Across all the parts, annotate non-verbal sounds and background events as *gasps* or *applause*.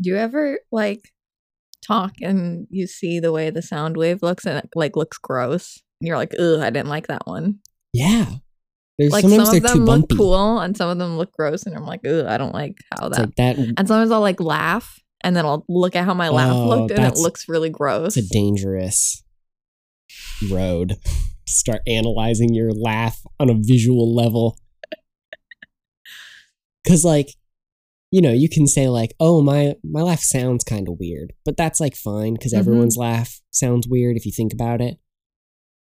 Do you ever like talk and you see the way the sound wave looks and it like looks gross? And you're like, ugh, I didn't like that one. Yeah. There's Like some of them look bumpy. cool and some of them look gross, and I'm like, ugh, I don't like how that. like that. and sometimes I'll like laugh and then I'll look at how my laugh Oh, looked and it looks really gross. It's a dangerous road. Start analyzing your laugh on a visual level. Cause like, you know, you can say like, "Oh, my my laugh sounds kind of weird," but that's like fine because Mhm. everyone's laugh sounds weird if you think about it.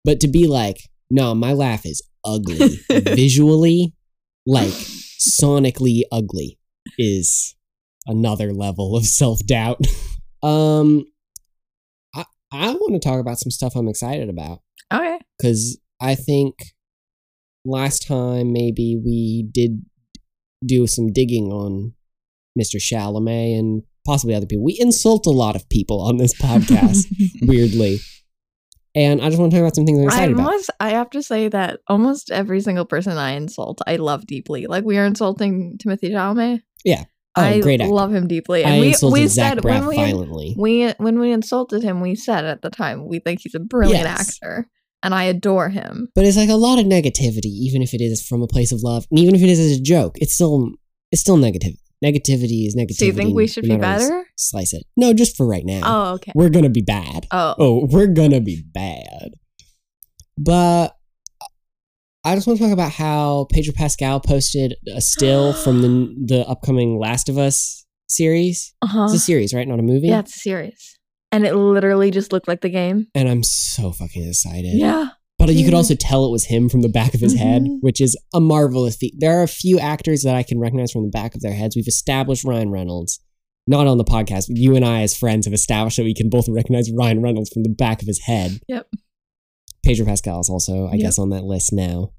But to be like, "No, my laugh is ugly *laughs* visually, like sonically ugly," is another level of self doubt. *laughs* um, I I want to talk about some stuff I'm excited about okay. because I think last time maybe we did do some digging on Mr. Chalamet and possibly other people. We insult a lot of people on this podcast, *laughs* weirdly. And I just want to talk about some things I'm I excited about. I have to say that almost every single person I insult, I love deeply. Like we are insulting Timothée Chalamet. Yeah. Oh, I great actor. love him deeply, I and we insulted we Zach said Braff when we violently. we when we insulted him, we said at the time we think he's a brilliant Yes. actor, and I adore him. But it's like a lot of negativity, even if it is from a place of love, and even if it is as a joke, it's still it's still negative. Negativity is negativity. So you think we should be matter how you better? Slice it. No, just for right now. Oh, okay. We're gonna be bad. Oh, Oh, we're gonna be bad. But I just want to talk about how Pedro Pascal posted a still *gasps* from the the upcoming Last of Us series. uh-huh. It's a series, right? Not a movie. Yeah, it's a series, and it literally just looked like the game. And I'm so fucking excited. Yeah. But you could also tell it was him from the back of his head, Mhm. which is a marvelous feat. There are a few actors that I can recognize from the back of their heads. We've established Ryan Reynolds. Not on the podcast. You and I, as friends, have established that we can both recognize Ryan Reynolds from the back of his head. Yep. Pedro Pascal is also, I Yep. guess, on that list now.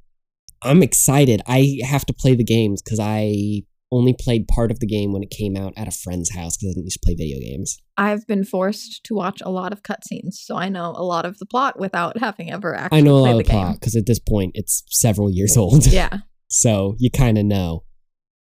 I'm excited. I have to play the games because I only played part of the game when it came out at a friend's house because I didn't used to play video games. I've been forced to watch a lot of cutscenes, so I know a lot of the plot without having ever actually I know a lot the of the plot because at this point it's several years *laughs* old. Yeah. *laughs* so you kind of know.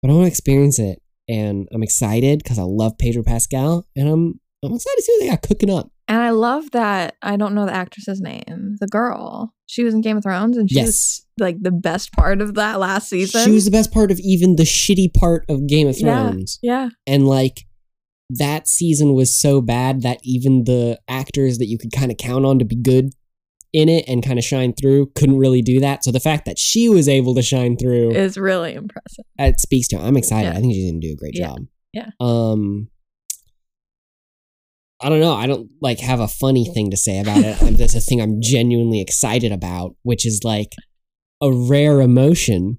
But I want to experience it, and I'm excited because I love Pedro Pascal, and I'm I'm excited to see what they got cooking up. And I love that I don't know the actress's name. The girl. She was in Game of Thrones and she Yes. was like the best part of that last season. She was the best part of even the shitty part of Game of Thrones. yeah. and like that season was so bad that even the actors that you could kind of count on to be good in it and kind of shine through couldn't really do that. So the fact that she was able to shine through Is really impressive. it speaks to. her. I'm excited. Yeah. I think she's gonna do a great Yeah. job. Yeah. Um. I don't know. I don't like have a funny thing to say about it. That's a thing I'm genuinely excited about, which is like a rare emotion.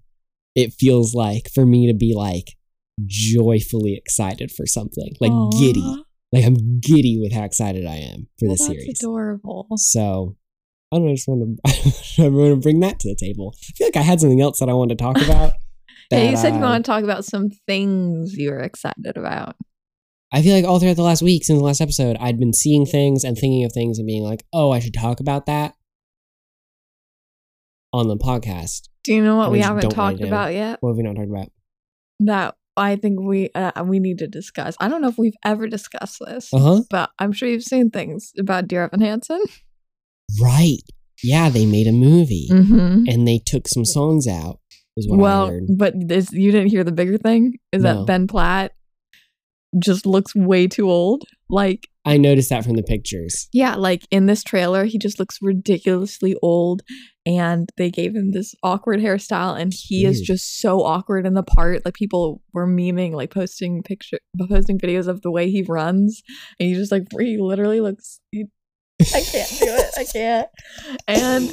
It feels like for me to be like joyfully excited for something, like giddy. Like I'm giddy with how excited I am for Well, this that's series. adorable. So I don't know. I just want to. *laughs* I want to bring that to the table. I feel like I had something else that I wanted to talk about. *laughs* Yeah, you that said you uh, want to talk about some things you were excited about. I feel like all throughout the last week since the last episode, I'd been seeing things and thinking of things and being like, "Oh, I should talk about that on the podcast." Do you know what we haven't talked about yet? What have we not talked about? That I think we uh, we need to discuss. I don't know if we've ever discussed this, Uh huh. but I'm sure you've seen things about Dear Evan Hansen. Right. Yeah, they made a movie Mm-hmm. and they took some songs out. Is what Well, but this you didn't hear the bigger thing is No. that Ben Platt just looks way too old. Like I noticed that from the pictures. yeah, like in this trailer, he just looks ridiculously old, and they gave him this awkward hairstyle, and he is just so awkward in the part. Like people were memeing, like posting picture, posting videos of the way he runs, and he just like he literally looks. He, I can't do it. I can't. And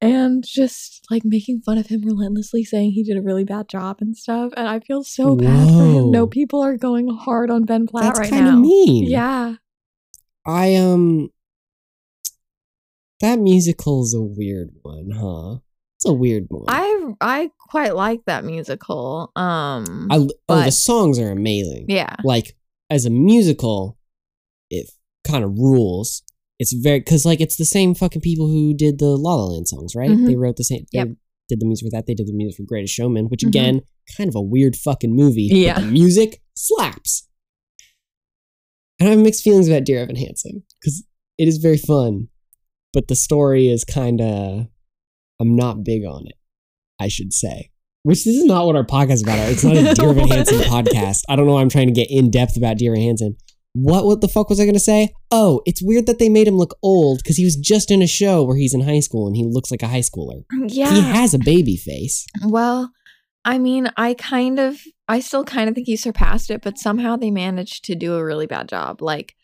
and just like making fun of him relentlessly, saying he did a really bad job and stuff. And I feel so bad for him. No, people are going hard on Ben Platt That's right kind now. of mean. Yeah. I um that musical's a weird one, huh? It's a weird one. I I quite like that musical. Um I oh the songs are amazing. yeah. Like as a musical, it kind of rules. It's very because like it's the same fucking people who did the La La Land songs, right? Mhm. They wrote the same. They Yep. did the music for that. They did the music for Greatest Showman, which Mhm. again, kind of a weird fucking movie. Yeah. But the music slaps. And I have mixed feelings about Dear Evan Hansen because it is very fun, but the story is kind of. I'm not big on it, I should say. Which this is not what our podcast is about. It's not a *laughs* Dear Evan Hansen podcast. I don't know why I'm trying to get in depth about Dear Evan Hansen. What what the fuck was I gonna say? Oh, it's weird that they made him look old because he was just in a show where he's in high school and he looks like a high schooler. Yeah. He has a baby face. Well, I mean, I kind of, I still kind of think he surpassed it, but somehow they managed to do a really bad job. Like,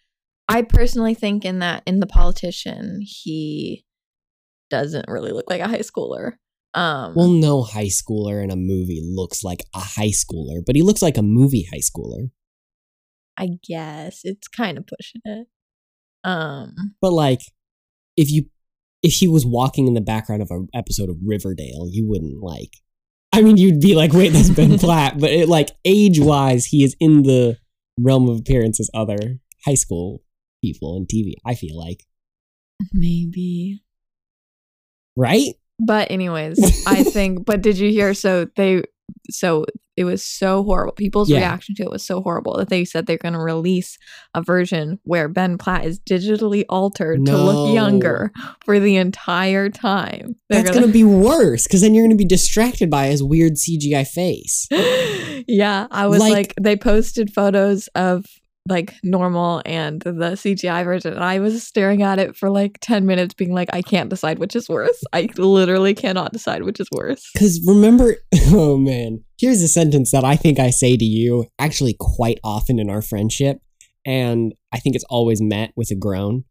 I personally think in that, in the politician, he doesn't really look like a high schooler. Um, Well, no high schooler in a movie looks like a high schooler, but he looks like a movie high schooler. I guess it's kind of pushing it. Um, But like, if you if he was walking in the background of an episode of Riverdale, you wouldn't like. I mean, you'd be like, "Wait, that's Ben *laughs* Platt," but it, like age wise, he is in the realm of appearance as other high school people in TV. I feel like, maybe. right? But anyways, I *laughs* think. But did you hear? So they. So it was so horrible. People's Yeah. reaction to it was so horrible that they said they're going to release a version where Ben Platt is digitally altered to look younger for the entire time. They're That's gonna, be worse because then you're gonna be distracted by his weird CGI face. *gasps* yeah, I was Like- like, they posted photos of like normal and the CGI version, and I was staring at it for like ten minutes, being like, I can't decide which is worse. I literally cannot decide which is worse. Because remember, *laughs* oh man, here's a sentence that I think I say to you actually quite often in our friendship, and I think it's always met with a groan.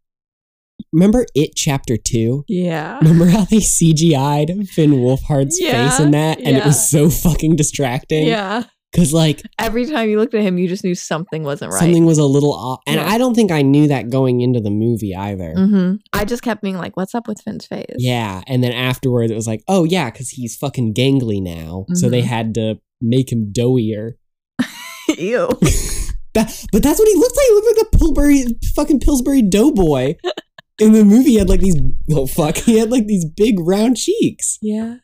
Remember It Chapter 2? Yeah. Remember how they CGI'd Finn Wolfhard's Yeah, face in that? And it was so fucking distracting. Yeah. Because, like, Every time you looked at him, you just knew something wasn't right. something was a little off. And Yeah. I don't think I knew that going into the movie either. hmm I just kept being like, "What's up with Finn's face?" Yeah. And then afterwards, it was like, oh, yeah, because he's fucking gangly now. So they Mhm. had to make him doughier. *laughs* Ew. *laughs* That, but that's what he looked like. He looked like the Pillsbury fucking Pillsbury Doughboy. *laughs* In the movie, he had like these oh fuck, he had like these big round cheeks, yeah.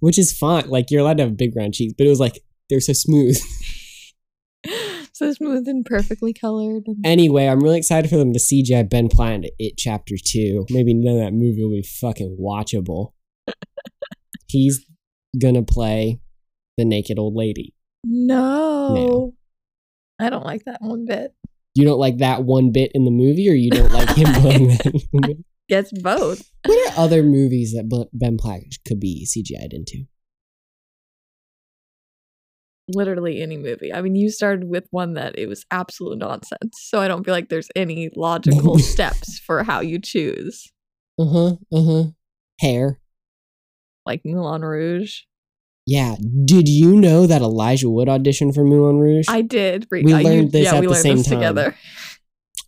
which is fine. Like you're allowed to have big round cheeks, but it was like they're so smooth. *laughs* So smooth and perfectly colored. And- anyway, I'm really excited for them to CGI Ben Platt into It Chapter Two. Maybe none of that movie will be fucking watchable. *laughs* He's gonna play the naked old lady. no. No. I don't like that one bit. You don't like that one bit in the movie, or you don't like him playing that. Gets *laughs* both. What are other movies that Ben Platt could be CGI'd into? Literally any movie. I mean, you started with one that it was absolute nonsense. So I don't feel like there's any logical *laughs* steps for how you choose. Uh huh. Uh huh. Hair. Like Moulin Rouge. Yeah. Did you know that Elijah Wood auditioned for Moulin Rouge? I did. Re- We uh, you- learned this yeah, at we the same time. together.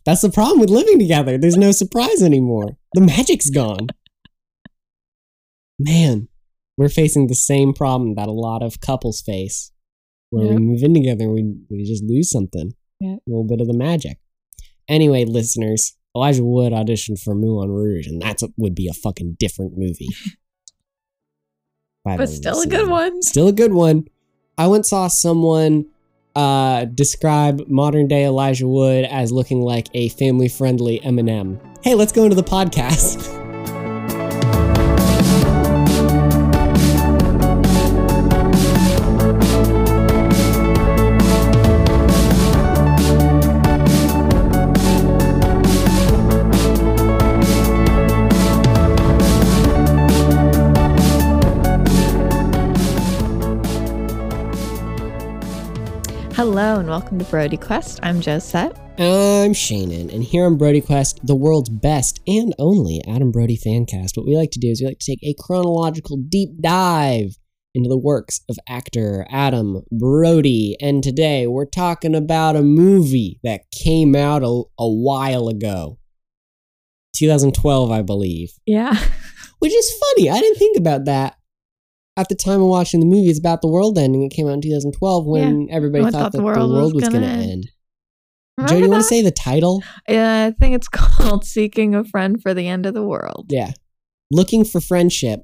That's the problem with living together. There's no surprise anymore. The magic's gone. Man, we're facing the same problem that a lot of couples face. When Yep. we move in together, we, we just lose something. Yep. A little bit of the magic. Anyway, listeners, Elijah Wood auditioned for Moulin Rouge, and that would be a fucking different movie. *laughs* But still a good one. Still a good one. I once saw someone uh, describe modern day Elijah Wood as looking like a family friendly Eminem. Hey, let's go into the podcast. *laughs* welcome to Brody Quest. I'm Josette. I'm Shannon, and here on Brody Quest, the world's best and only Adam Brody fancast, what we like to do is we like to take a chronological deep dive into the works of actor Adam Brody. And today we're talking about a movie that came out a, a while ago. 2012, I believe. Yeah. *laughs* Which is funny. I didn't think about that at the time of watching the movie. It's about the world ending. It came out in 2012 when everybody Everyone thought, that the world, was, going to end. Joe, do you want to say the title? Yeah, I think it's *laughs* called Seeking a Friend for the End of the World. Yeah. Looking for friendship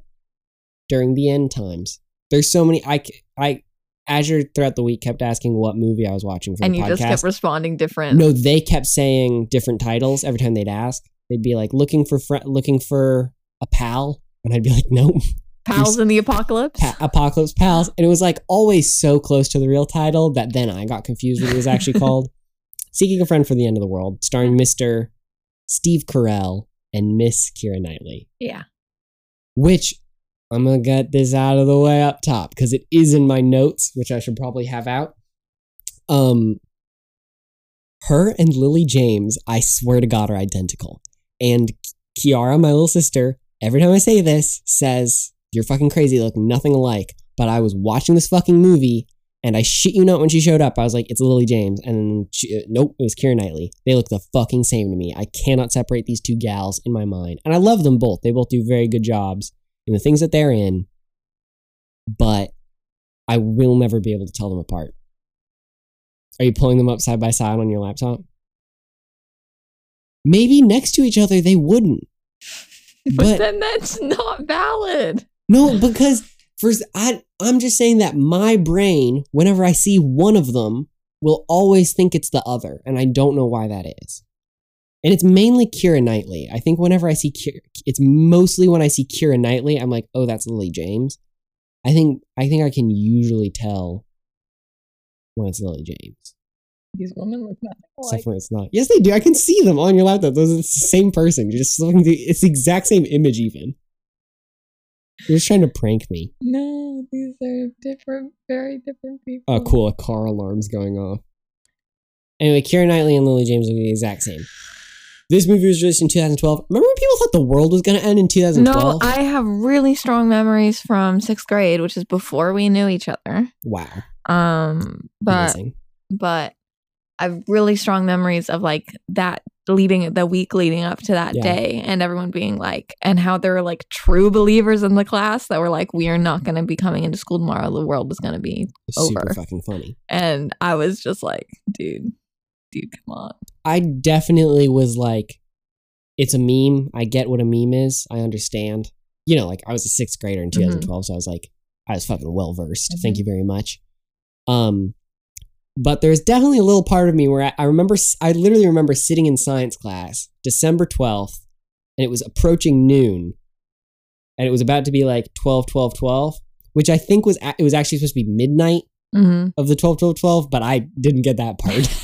during the end times. There's so many I I Azure throughout the week kept asking what movie I was watching for and the you just kept responding different. no, they kept saying different titles every time they'd ask. They'd be like looking for fr- looking for a pal, and I'd be like, no, Pals in the apocalypse. pa- Apocalypse Pals, and it was like always so close to the real title that then I got confused what it was actually *laughs* called. Seeking a Friend for the End of the World, starring Mister Steve Carell and Miss Keira Knightley. yeah. which I'm gonna get this out of the way up top because it is in my notes, which I should probably have out. Um, her and Lily James, I swear to God, are identical. And Kiara, my little sister, every time I say this, says, You're fucking crazy, they look nothing alike. But I was watching this fucking movie, and I shit you not, when she showed up, I was like, It's Lily James. And she, uh, nope, it was Keira Knightley. They look the fucking same to me. I cannot separate these two gals in my mind. And I love them both. They both do very good jobs in the things that they're in, but I will never be able to tell them apart. Are you pulling them up side by side on your laptop? Maybe next to each other they wouldn't. But, But then that's not valid. No, because first I I'm just saying that my brain, whenever I see one of them, will always think it's the other, and I don't know why that is. And it's mainly Keira Knightley. I think whenever I see Keira, it's mostly when I see Keira Knightley, I'm like, oh, that's Lily James. I think I think I can usually tell when it's Lily James. These women look nothing Except for it's not. Yes, they do. I can see them on your laptop. Those are the same person. You're just looking. It's the exact same image, even. You're just trying to prank me. No, these are different, very different people. Oh, cool. A car alarm's going off. Anyway, Keira Knightley and Lily James look the exact same. This movie was released in 2012. Remember when people thought the world was going to end in 2012? No, I have really strong memories from sixth grade, which is before we knew each other. wow. Um, but Amazing. but I have really strong memories of like that leading the week leading up to that Yeah. day and everyone being like and how there were like true believers in the class that were like we are not going to be coming into school tomorrow the world is going to be It's super over. fucking funny. and I was just like dude dude come on I definitely was like, it's a meme. I get what a meme is. I understand. You know, like I was a sixth grader in Mm-hmm. 2012, so I was like, I was fucking well versed. Thank you very much. Um, but there's definitely a little part of me where I, I remember, I literally remember sitting in science class, December 12th, and it was approaching noon, and it was about to be like 12, 12, 12, which I think was, it was actually supposed to be midnight mm-hmm. of the 12 12 12 but i didn't get that part. *laughs*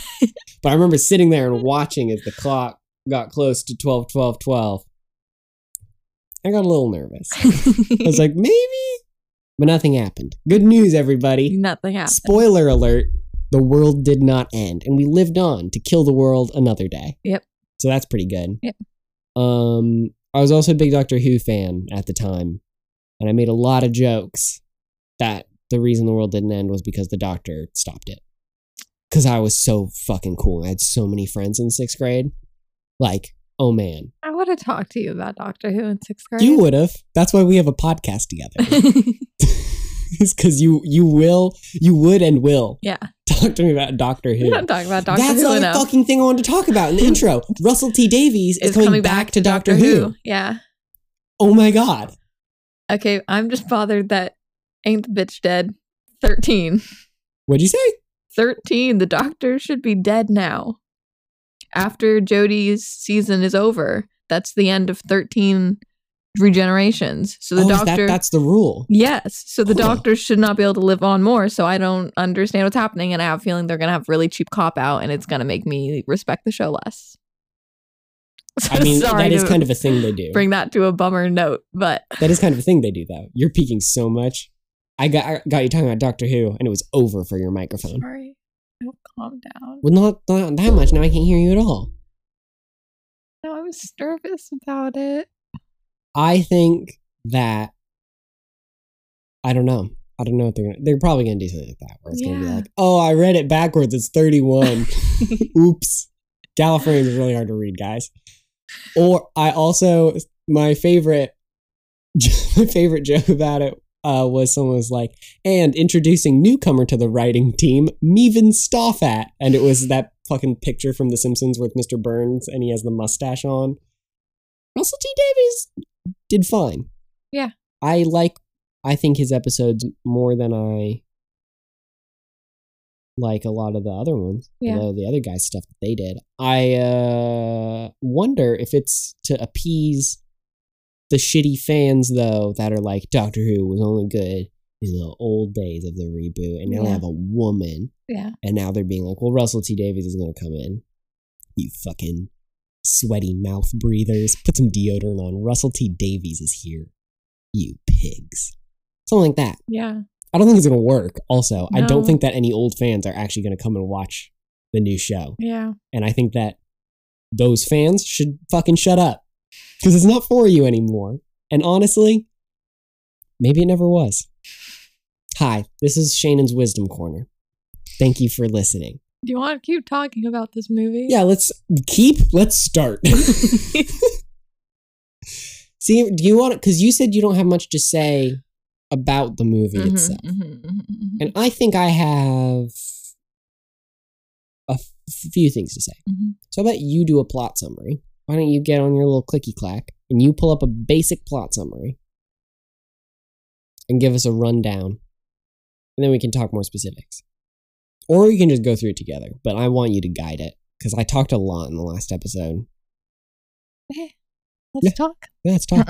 But i remember sitting there and watching as the clock got close to 12 12 12 i got a little nervous. I was *laughs* like maybe but nothing happened. Good news everybody. Nothing happened. Spoiler alert the world did not end and we lived on to kill the world another day. Yep. so that's pretty good. Yep. um i was also a big doctor who fan at the time and i made a lot of jokes that the reason the world didn't end was because the doctor stopped it. Because i was so fucking cool i had so many friends in sixth grade. Like oh man. I would have talked to you about Doctor Who in sixth grade. You would have. That's why we have a podcast together. *laughs* *laughs* It's because you you will you would and will. Yeah talk to me about doctor who not talking about Doctor That's Who That's the fucking thing I wanted to talk about in the intro. Russell T Davies is, coming, back, to Doctor, Who. yeah Oh my god. okay I'm just bothered that ain't the bitch dead 13 What'd you say? 13 the doctor should be dead now after jodie's season is over that's the end of 13 regenerations so the oh, doctor that, that's the rule. yes so the Huh. doctor should not be able to live on more so i don't understand what's happening and i have a feeling they're gonna have really cheap cop out and it's gonna make me respect the show less *laughs* I mean, that is kind of a thing they do. bring that to a bummer note but *laughs* that is kind of a thing they do, though. You're peaking so much. I got I got you talking about Doctor Who, and it was over for your microphone. sorry oh, calm down Well, not, not that much. Now I can't hear you at all. no i was nervous about it I think that I don't know. I don't know what they're gonna. They're probably gonna do something like that, where it's gonna be Yeah. like, "Oh, I read it backwards. It's 31. *laughs* Oops." Gallifreyan is really hard to read, guys. Or I also my favorite *laughs* my favorite joke about it uh, was someone was like, and introducing newcomer to the writing team, Meven Stoffat, and it was that fucking picture from The Simpsons with Mr. Burns, and he has the mustache on. Russell T Davies did fine. Yeah. I like. I think his episodes more than I like a lot of the other ones. Yeah. The other guys' stuff that they did. I uh wonder if it's to appease the shitty fans though that are like Doctor Who was only good in the old days of the reboot, and now they Yeah. have a woman, Yeah. and now they're being like, well, Russell T Davies is gonna come in. You fucking sweaty mouth breathers. Put some deodorant on. Russell T Davies is here. You pigs. Something like that. Yeah. I don't think it's gonna work. Also, I don't think that any old fans are actually gonna come and watch the new show, Yeah. and I think that those fans should fucking shut up because it's not for you anymore. And honestly, maybe it never was. Hi, this is Shannon's Wisdom Corner. Thank you for listening. Do you want to keep talking about this movie? Yeah, let's keep. Let's start. *laughs* *laughs* See, do you want? To? Because you said you don't have much to say about the movie Mhm, itself. mhm, mhm, mhm. And I think I have a f- few things to say. Mhm. So I bet you do a plot summary. Why don't you get on your little clicky clack and you pull up a basic plot summary and give us a rundown? And then we can talk more specifics. Or we can just go through it together. But I want you to guide it because I talked a lot in the last episode. Okay. Let's Yeah. talk. Yeah, let's talk.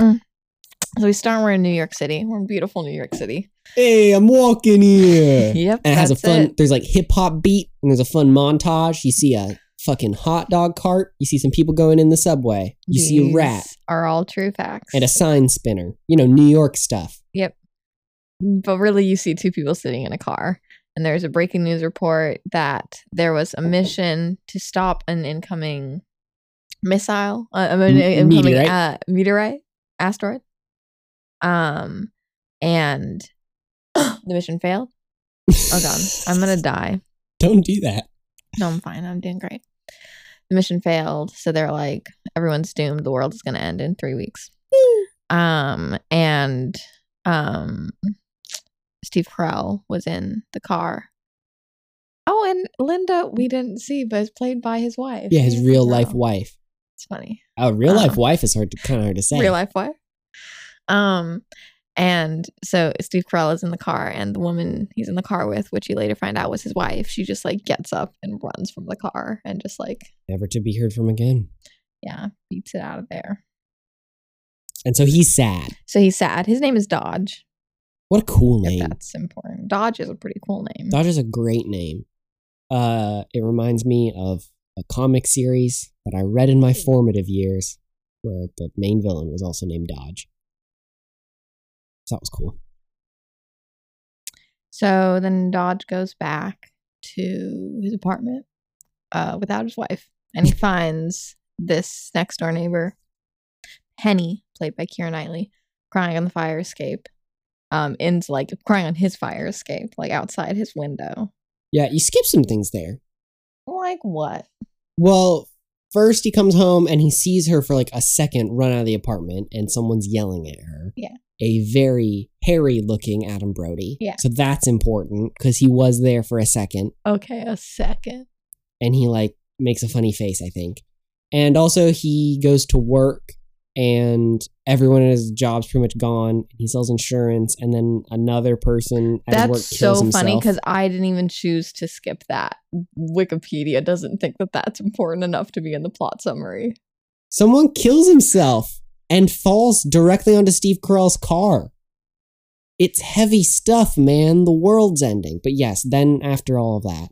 So we start. We're in New York City. We're in beautiful New York City. Hey, I'm walking here. *laughs* Yep. and it has a fun it. there's like hip hop beat and there's a fun montage you see a fucking hot dog cart you see some people going in the subway you see a rat Are all true facts. and a sign spinner you know new york stuff Yep. but really, you see two people sitting in a car. And there's a breaking news report that there was a mission to stop an incoming missile, uh, M- incoming meteorite? Uh, meteorite, asteroid. Um, and *coughs* the mission failed. Oh god, I'm gonna die. don't do that No, I'm fine. I'm doing great. The mission failed, so they're like, everyone's doomed. The world is gonna end in three weeks. Um, and um, Steve Carell was in the car. Oh, and Linda, we didn't see, but is played by his wife. yeah his Linda real life Carell. wife It's funny. oh real life Uh, wife is hard to kind of hard to say Real life wife. Um, and so Steve Carell is in the car, and the woman he's in the car with, which you later find out was his wife, she just like gets up and runs from the car and just like never to be heard from again yeah, beats it out of there. and so he's sad So he's sad. His name is Dodge. What a cool name that's important. Dodge is a pretty cool name. dodge is a great name uh it reminds me of a comic series that i read in my formative years where the main villain was also named dodge so that was cool So then Dodge goes back to his apartment uh, without his wife, and he *laughs* finds this next door neighbor, Penny, played by Keira Knightley, crying on the fire escape. Um, into like crying on his fire escape, like outside his window. Yeah, you skip some things there. Like what? Well, first he comes home and he sees her for like a second run out of the apartment and someone's yelling at her. Yeah. A very hairy looking Adam Brody. Yeah. So that's important because he was there for a second Okay, a second. and he like makes a funny face, I think. And also he goes to work and everyone at his job's pretty much gone. He sells insurance and then another person at his work That's kills so himself. funny because I didn't even choose to skip that. Wikipedia doesn't think that that's important enough to be in the plot summary. Someone kills himself and falls directly onto Steve Carell's car. It's heavy stuff, man. The world's ending. But yes, then after all of that,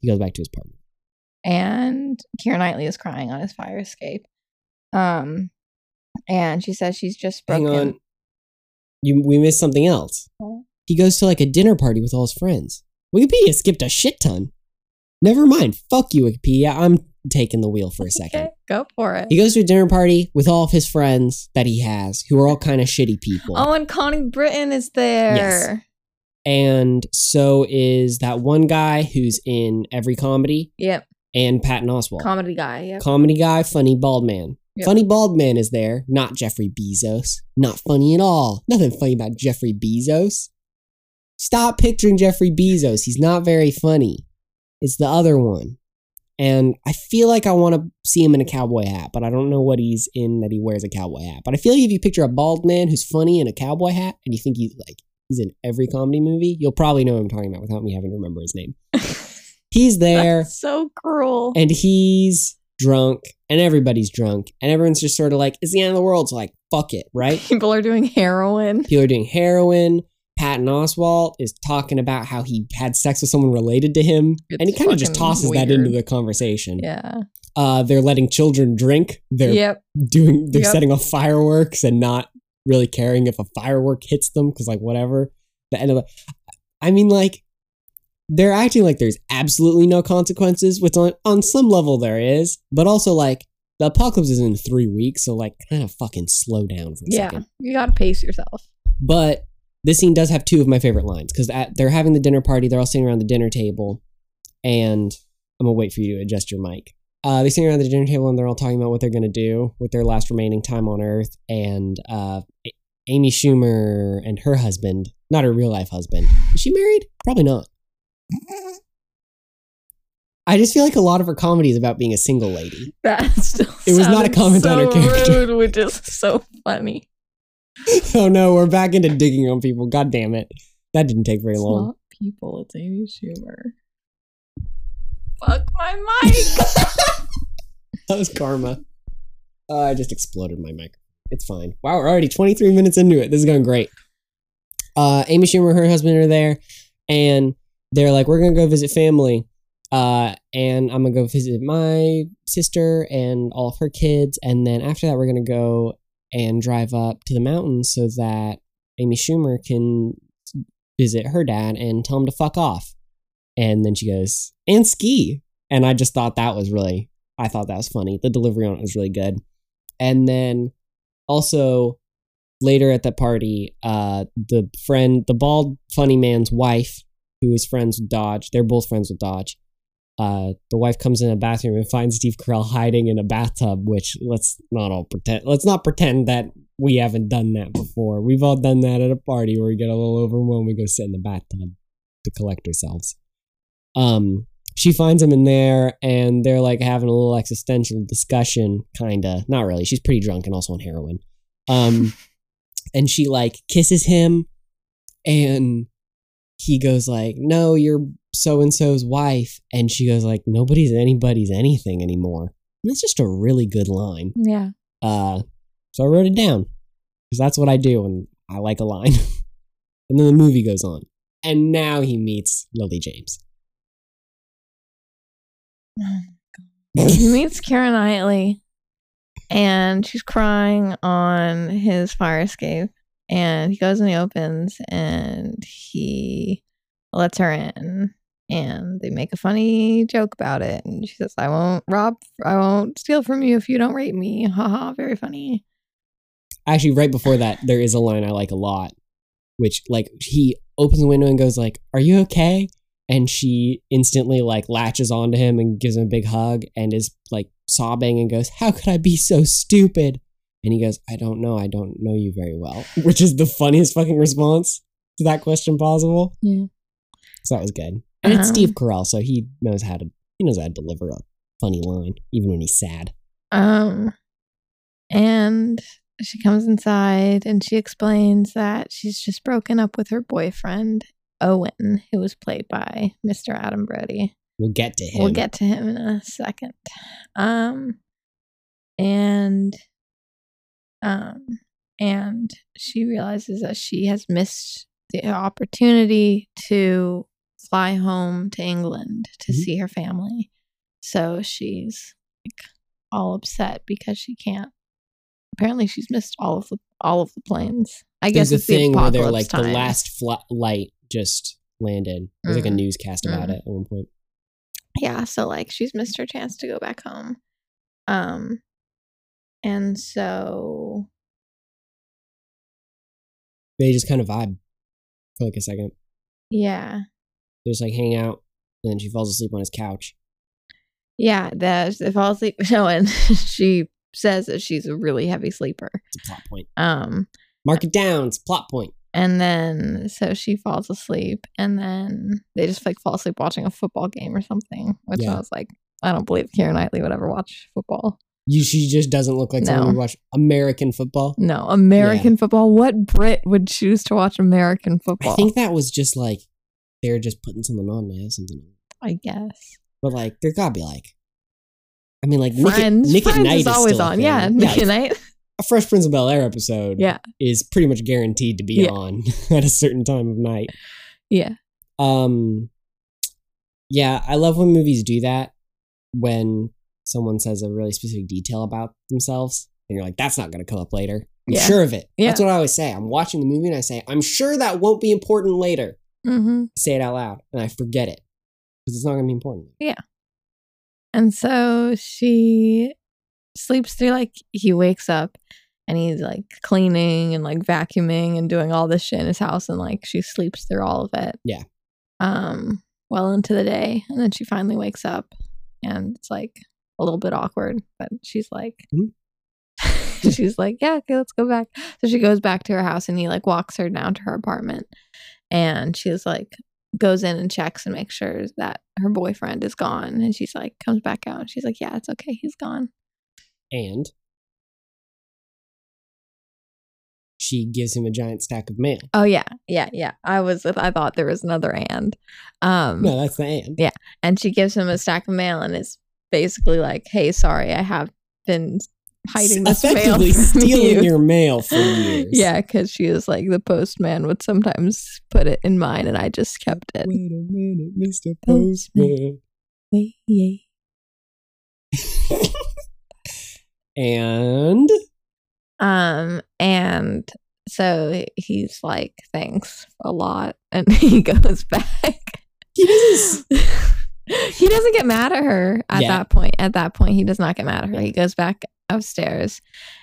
he goes back to his apartment. and Keira Knightley is crying on his fire escape. Um, and she says she's just Hang broken. on. You we missed something else. What? He goes to like a dinner party with all his friends. Wikipedia skipped a shit ton. Never mind. Fuck you, Wikipedia. I'm taking the wheel for a second. Okay, go for it. He goes to a dinner party with all of his friends that he has, who are all kind of shitty people. oh, and Connie Britton is there. and so is that one guy who's in every comedy Yep, and Patton Oswalt. comedy guy. Yep. comedy guy, funny bald man. Yep. Funny bald man is there, not Jeffrey Bezos. Not funny at all. Nothing funny about Jeffrey Bezos. Stop picturing Jeffrey Bezos. He's not very funny. It's the other one. And I feel like I want to see him in a cowboy hat, but I don't know what he's in that he wears a cowboy hat. But I feel like if you picture a bald man who's funny in a cowboy hat and you think he's like He's in every comedy movie. You'll probably know what I'm talking about without me having to remember his name. *laughs* He's there That's so cruel. and he's drunk and everybody's drunk and everyone's just sort of like, it's the end of the world. So like, fuck it, right? *laughs* People are doing heroin. People are doing heroin. Patton Oswalt is talking about how he had sex with someone related to him. and he kind of just tosses that into the conversation. Yeah. Uh, they're letting children drink. They're Yep. doing they're Yep. setting off fireworks and not really caring if a firework hits them because like whatever the end of the i mean like they're acting like there's absolutely no consequences which on, on some level there is but also like the apocalypse is in three weeks so like kind of fucking slow down for a Yeah. second You gotta pace yourself. but this scene does have two of my favorite lines because they're having the dinner party. They're all sitting around the dinner table, and I'm gonna wait for you to adjust your mic. Uh, they're sitting around the dinner table and they're all talking about what they're gonna do with their last remaining time on Earth. And uh, Amy Schumer and her husband, not her real life husband, is she married? Probably not. I just feel like a lot of her comedy is about being a single lady. That *laughs* still It was not a comment on her character. rude, which is so funny. *laughs* oh no, we're back into digging on people. God damn it. That didn't take very It's long. not people, it's Amy Schumer. Fuck my mic. *laughs* That was karma. Uh, I just exploded my mic. It's fine. Wow, we're already 23 minutes into it. This is going great. Uh, Amy Schumer, her husband are there, and they're like, "We're gonna go visit family, uh, and I'm gonna go visit my sister and all of her kids, and then after that, we're gonna go and drive up to the mountains so that Amy Schumer can visit her dad and tell him to fuck off." And then she goes, "And ski." And I just thought that was really I thought that was funny. The delivery on it was really good. And then also later at that party, uh, the friend, the bald funny man's wife, who is friends with Dodge, they're both friends with Dodge. Uh, the wife comes in a bathroom and finds Steve Carell hiding in a bathtub. Which let's not all pretend. Let's not pretend that we haven't done that before. We've all done that at a party where we get a little overwhelmed. We go sit in the bathtub to collect ourselves. Um, she finds him in there and they're like having a little existential discussion kinda not really she's pretty drunk and also on heroin um *laughs* and she like kisses him and he goes like no you're so and so's wife. And she goes like nobody's anybody's anything anymore. And that's just a really good line. Yeah. uh so i wrote it down because that's what i do and i like a line. *laughs* And then the movie goes on and now he meets lily james. *sighs* He meets Karen Knightley and she's crying on his fire escape. And he goes and he opens and he lets her in. And they make a funny joke about it. And she says, I won't rob, I won't steal from you if you don't rape me. Haha, very funny. actually right before that there is a line i like a lot which like he opens the window and goes like are you okay and she instantly like latches onto him and gives him a big hug and is like sobbing and goes how could i be so stupid and he goes i don't know i don't know you very well *laughs* which is the funniest fucking response to that question possible Yeah. so that was good and it's Um, steve carell so he knows how to he knows how to deliver a funny line even when he's sad Um, and she comes inside and she explains that she's just broken up with her boyfriend, Owen, who was played by Mr. Adam Brody. we'll get to him We'll get to him in a second. Um, and, um, and she realizes that she has missed the opportunity to fly home to England to Mhm. see her family. So she's like all upset because she can't. Apparently, she's missed all of the all of the planes. I guess There's a it's the thing where they're like the last flight light just landed. There's like a Mhm. newscast about Mhm. it at one point. yeah so like she's missed her chance to go back home um and so They just kind of vibe for like a second. yeah They just like hang out, and then she falls asleep on his couch. yeah that they fall asleep *laughs* no and she says that she's a really heavy sleeper It's a plot point. um Mark it down. It's a plot point. and then so she falls asleep and then they just like fall asleep watching a football game or something which Yeah. i was like i don't believe karen knightley would ever watch football You she just doesn't look like someone who watch American football. No, American football. What Brit would choose to watch American football? I think that was just like they're just putting something on to have something. I guess. But like there gotta be like I mean like Nick, at- Friends. Nick Friends at Night is always still on. Yeah, Nick at Night. a Fresh Prince of Bel Air episode Yeah. is pretty much guaranteed to be Yeah. on *laughs* at a certain time of night. Yeah. Um yeah, I love when movies do that when someone says a really specific detail about themselves and you're like, that's not gonna come up later. I'm Yeah. sure of it. Yeah. That's what I always say. I'm watching the movie and I say, I'm sure that won't be important later. Mm-hmm. say it out loud and I forget it because it's not going to be important. Yeah. And so she sleeps through like he wakes up and he's like cleaning and like vacuuming and doing all this shit in his house and like she sleeps through all of it. Yeah. Um well into the day and then she finally wakes up and it's like a little bit awkward but she's like Mhm. *laughs* she's like yeah okay let's go back so she goes back to her house and he like walks her down to her apartment and she's like goes in and checks and makes sure that her boyfriend is gone and she's like comes back out and she's like yeah it's okay he's gone And she gives him a giant stack of mail. oh yeah yeah yeah i was i thought there was another and um No, that's the and. Yeah. and she gives him a stack of mail and is basically like hey sorry i have been hiding this mail Effectively *laughs* from stealing you. your mail for *laughs* years. yeah because she was like the postman would sometimes put it in mine and i just kept it Wait a minute, Mr. Postman. Postman. Wait, yeah. *laughs* And Um, and so he's like, thanks a lot. And he goes back. he doesn't. He doesn't get mad at her at Yeah. that point. At that point, he does not get mad at her. He goes back upstairs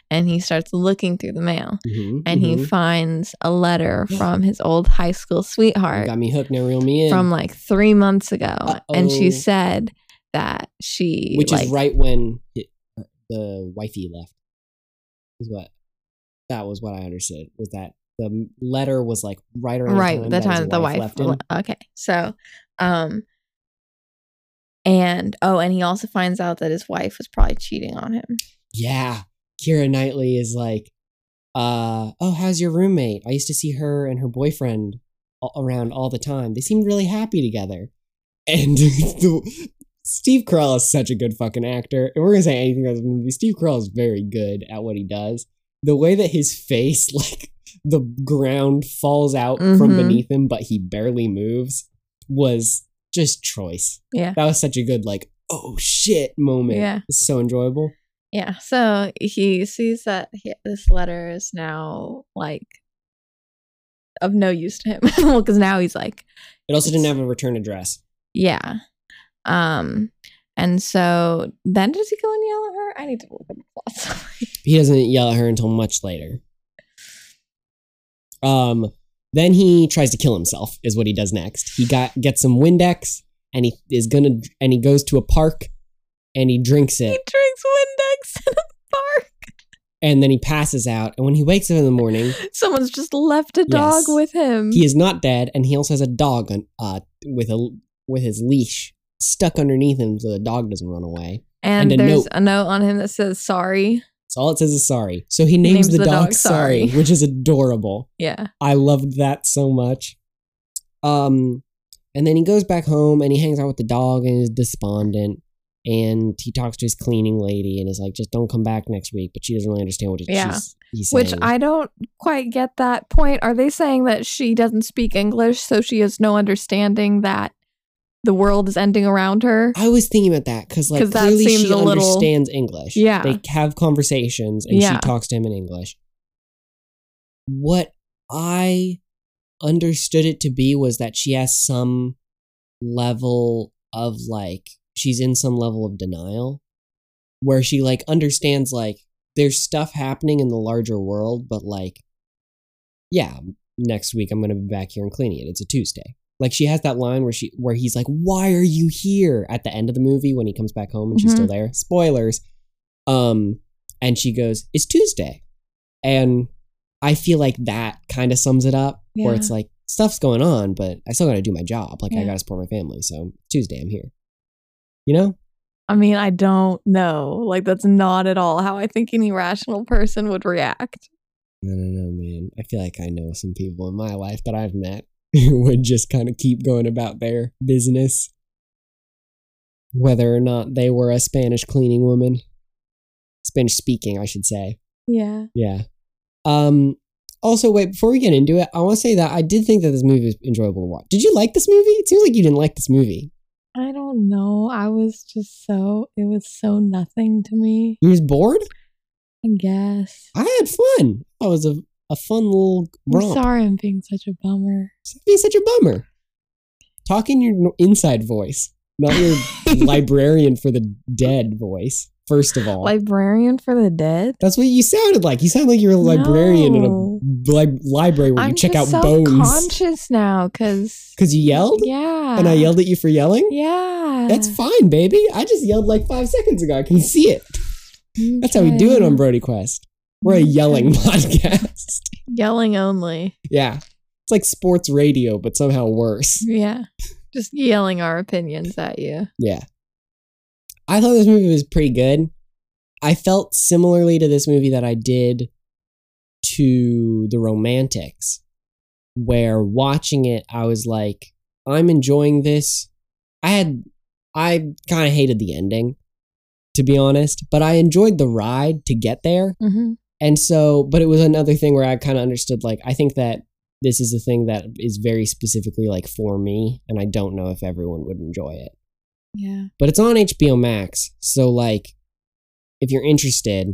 and he starts looking through the mail Mhm, and he mhm. finds a letter from his old high school sweetheart got me hooked, now reel me in. from like three months ago. And she said that she, which like, is right when it, the wifey left. Is what that was what I understood was that the letter was like right around right the the time, time that, that his the wife left him. okay so um and oh and he also finds out that his wife was probably cheating on him Yeah, Keira Knightley is like, uh, oh, how's your roommate? I used to see her and her boyfriend around all the time. They seemed really happy together. *laughs* And the, *laughs* Steve Carell is such a good fucking actor. And we're gonna say anything about this movie. Steve Carell is very good at what he does. The way that his face, *laughs* like the ground falls out from Mhm. beneath him, but he barely moves, was just choice. yeah That was such a good like, oh shit moment. Yeah. It's so enjoyable. yeah so he sees that he, this letter is now like of no use to him *laughs* well because now he's like It also didn't have a return address. yeah um and so then does he go and yell at her i need to look at the plot *laughs* He doesn't yell at her until much later. Um, then he tries to kill himself. Is what he does next. He got gets some Windex and he is gonna and he goes to a park and he drinks it. he drinks windex *laughs* in a park and then he passes out. And when he wakes up in the morning, someone's just left a dog Yes. with him he is not dead and he also has a dog on, uh with a with his leash stuck underneath him so the dog doesn't run away. And, And a there's note. a note on him that says sorry. So all it says is sorry. So he names, the, dog, sorry, which is adorable. Yeah. I loved that so much. Um, and then he goes back home and he hangs out with the dog and is despondent. And he talks to his cleaning lady and is like, "Just don't come back next week." But she doesn't really understand what it, Yeah. he's saying. Which I don't quite get that point. Are they saying that she doesn't speak English, so she has no understanding that the world is ending around her? I was thinking about that because like 'Cause that clearly seems she a little- understands English. Yeah. they have conversations and Yeah. she talks to him in English. What I understood it to be was that she has some level of like she's in some level of denial where she like understands like there's stuff happening in the larger world but like yeah next week i'm gonna be back here and cleaning it it's a tuesday like she has that line where she where he's like why are you here? at the end of the movie when he comes back home and she's Mhm. still there. Spoilers. Um and she goes it's tuesday. And i feel like that kind of sums it up where it's like stuff's going on but i still gotta do my job. Like i gotta support my family so tuesday i'm here. You know? I mean, I don't know. Like, that's not at all how I think any rational person would react. I don't know, man. I feel like I know some people in my life that I've met *laughs* would just kind of keep going about their business, whether or not they were a Spanish cleaning woman, Spanish speaking, I should say. Yeah. Yeah. Um. Also, wait, before we get into it, I want to say that I did think that this movie was enjoyable to watch. Did you like this movie? It seems like you didn't like this movie. I don't know. I was just so, it was so nothing to me. You was bored? I guess. I had fun. I was a, a fun little I'm sorry I'm being such a bummer. Stop being such a bummer. Talk in your inside voice, not your *laughs* librarian for the dead voice. First of all, Librarian for the dead? that's what you sounded like. You sound like you're a librarian No. in a li- library where I'm you check out bones. self-conscious now because Because you yelled, yeah, and I yelled at you for yelling. Yeah, That's fine, baby. I just yelled like five seconds ago. I can see it. That's how we do it on Brody Quest. We're a *laughs* yelling podcast. *laughs* yelling only. Yeah. It's like sports radio, but somehow worse. Yeah, just yelling our opinions at you. Yeah. I thought this movie was pretty good. I felt similarly to this movie that I did to The Romantics, where watching it, I was like, I'm enjoying this. I had, I kind of hated the ending, to be honest, but I enjoyed the ride to get there. Mm-hmm. And so, but it was another thing where I kind of understood, like, I think that this is a thing that is very specifically like for me, and I don't know if everyone would enjoy it Yeah, but it's on HBO Max. So like, if you're interested,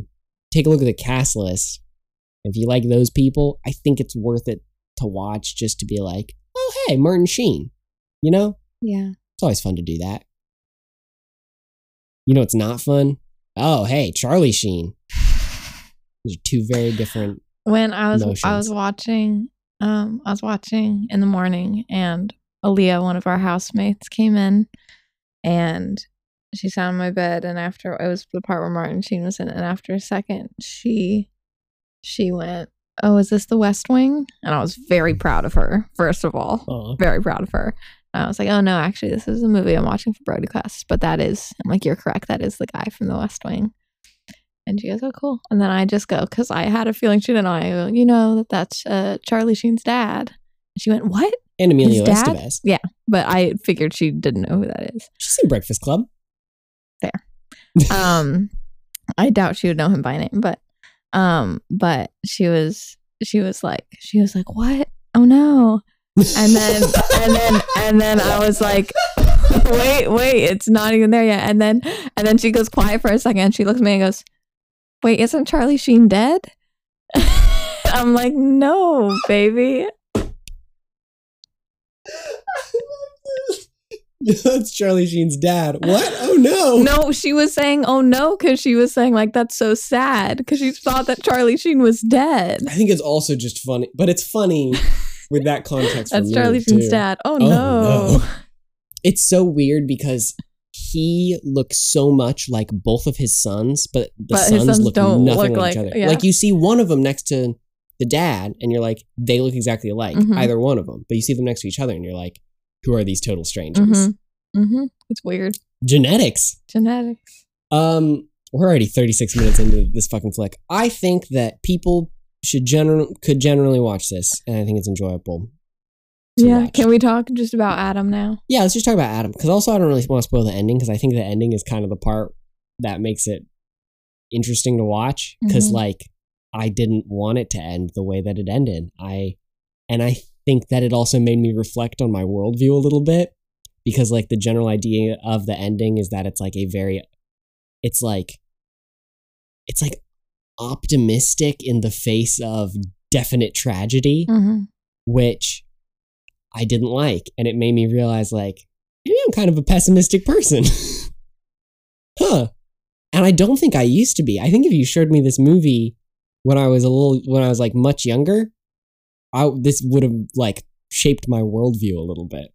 take a look at the cast list. If you like those people, I think it's worth it to watch just to be like, oh hey, Martin Sheen. You know, yeah. it's always fun to do that. You know, it's not fun. Oh hey, Charlie Sheen. Two very different. When I was I was watching, um, I was watching in the morning, and Aaliyah, one of our housemates, came in, and she sat on my bed, and after it was the part where Martin Sheen was in, and after a second, she she went, "Oh, is this the West Wing?" And I was very proud of her. First of all, very proud of her. And I was like, "Oh no, actually, this is a movie I'm watching for Brody Quest." But that is, I'm like, "You're correct. That is the guy from the West Wing." And she goes, "Oh, cool." And then I just go because I had a feeling she didn't know. I go, "You know that that's uh, Charlie Sheen's dad." And she went, "What?" and Emilio His dad? Estevez. Yeah, but I figured she didn't know who that is. She's in Breakfast Club. Um, I doubt she would know him by name, but um, but she was she was like she was like, "What? Oh no!" And then and then and then I was like, "Wait, wait, it's not even there yet." And then and then she goes quiet for a second. She looks at me and goes, "Wait, isn't Charlie Sheen dead?" *laughs* I'm like, "No, baby." *laughs* That's Charlie Sheen's dad. What? Oh no. *laughs* No, she was saying, "Oh no," because she was saying like that's so sad because she thought that Charlie Sheen was dead. I think it's also just funny, but it's funny with that context. That's Charlie Sheen's too. dad. Oh, Oh, no. no. It's so weird because he looks so much like both of his sons, but the But sons, sons look nothing look like, each other. yeah. Like you see one of them next to the dad, and you're like, they look exactly alike, Mhm. either one of them. But you see them next to each other, and you're like, who are these total strangers? Mm-hmm. Mm-hmm. It's weird. Genetics. Genetics. Um, we're already 36 minutes into this fucking flick. I think that people should general could generally watch this, and I think it's enjoyable. Yeah. Can we talk just about Adam now? Yeah, let's just talk about Adam because also I don't really want to spoil the ending because I think the ending is kind of the part that makes it interesting to watch because Mhm. like I didn't want it to end the way that it ended. I and I think that it also made me reflect on my worldview a little bit because like the general idea of the ending is that it's like a very it's like it's like optimistic in the face of definite tragedy Mm-hmm. which I didn't like. And it made me realize, like, maybe I'm kind of a pessimistic person. *laughs* huh. And I don't think I used to be. I think if you showed me this movie when I was a little, when I was like much younger, I, this would have like shaped my worldview a little bit,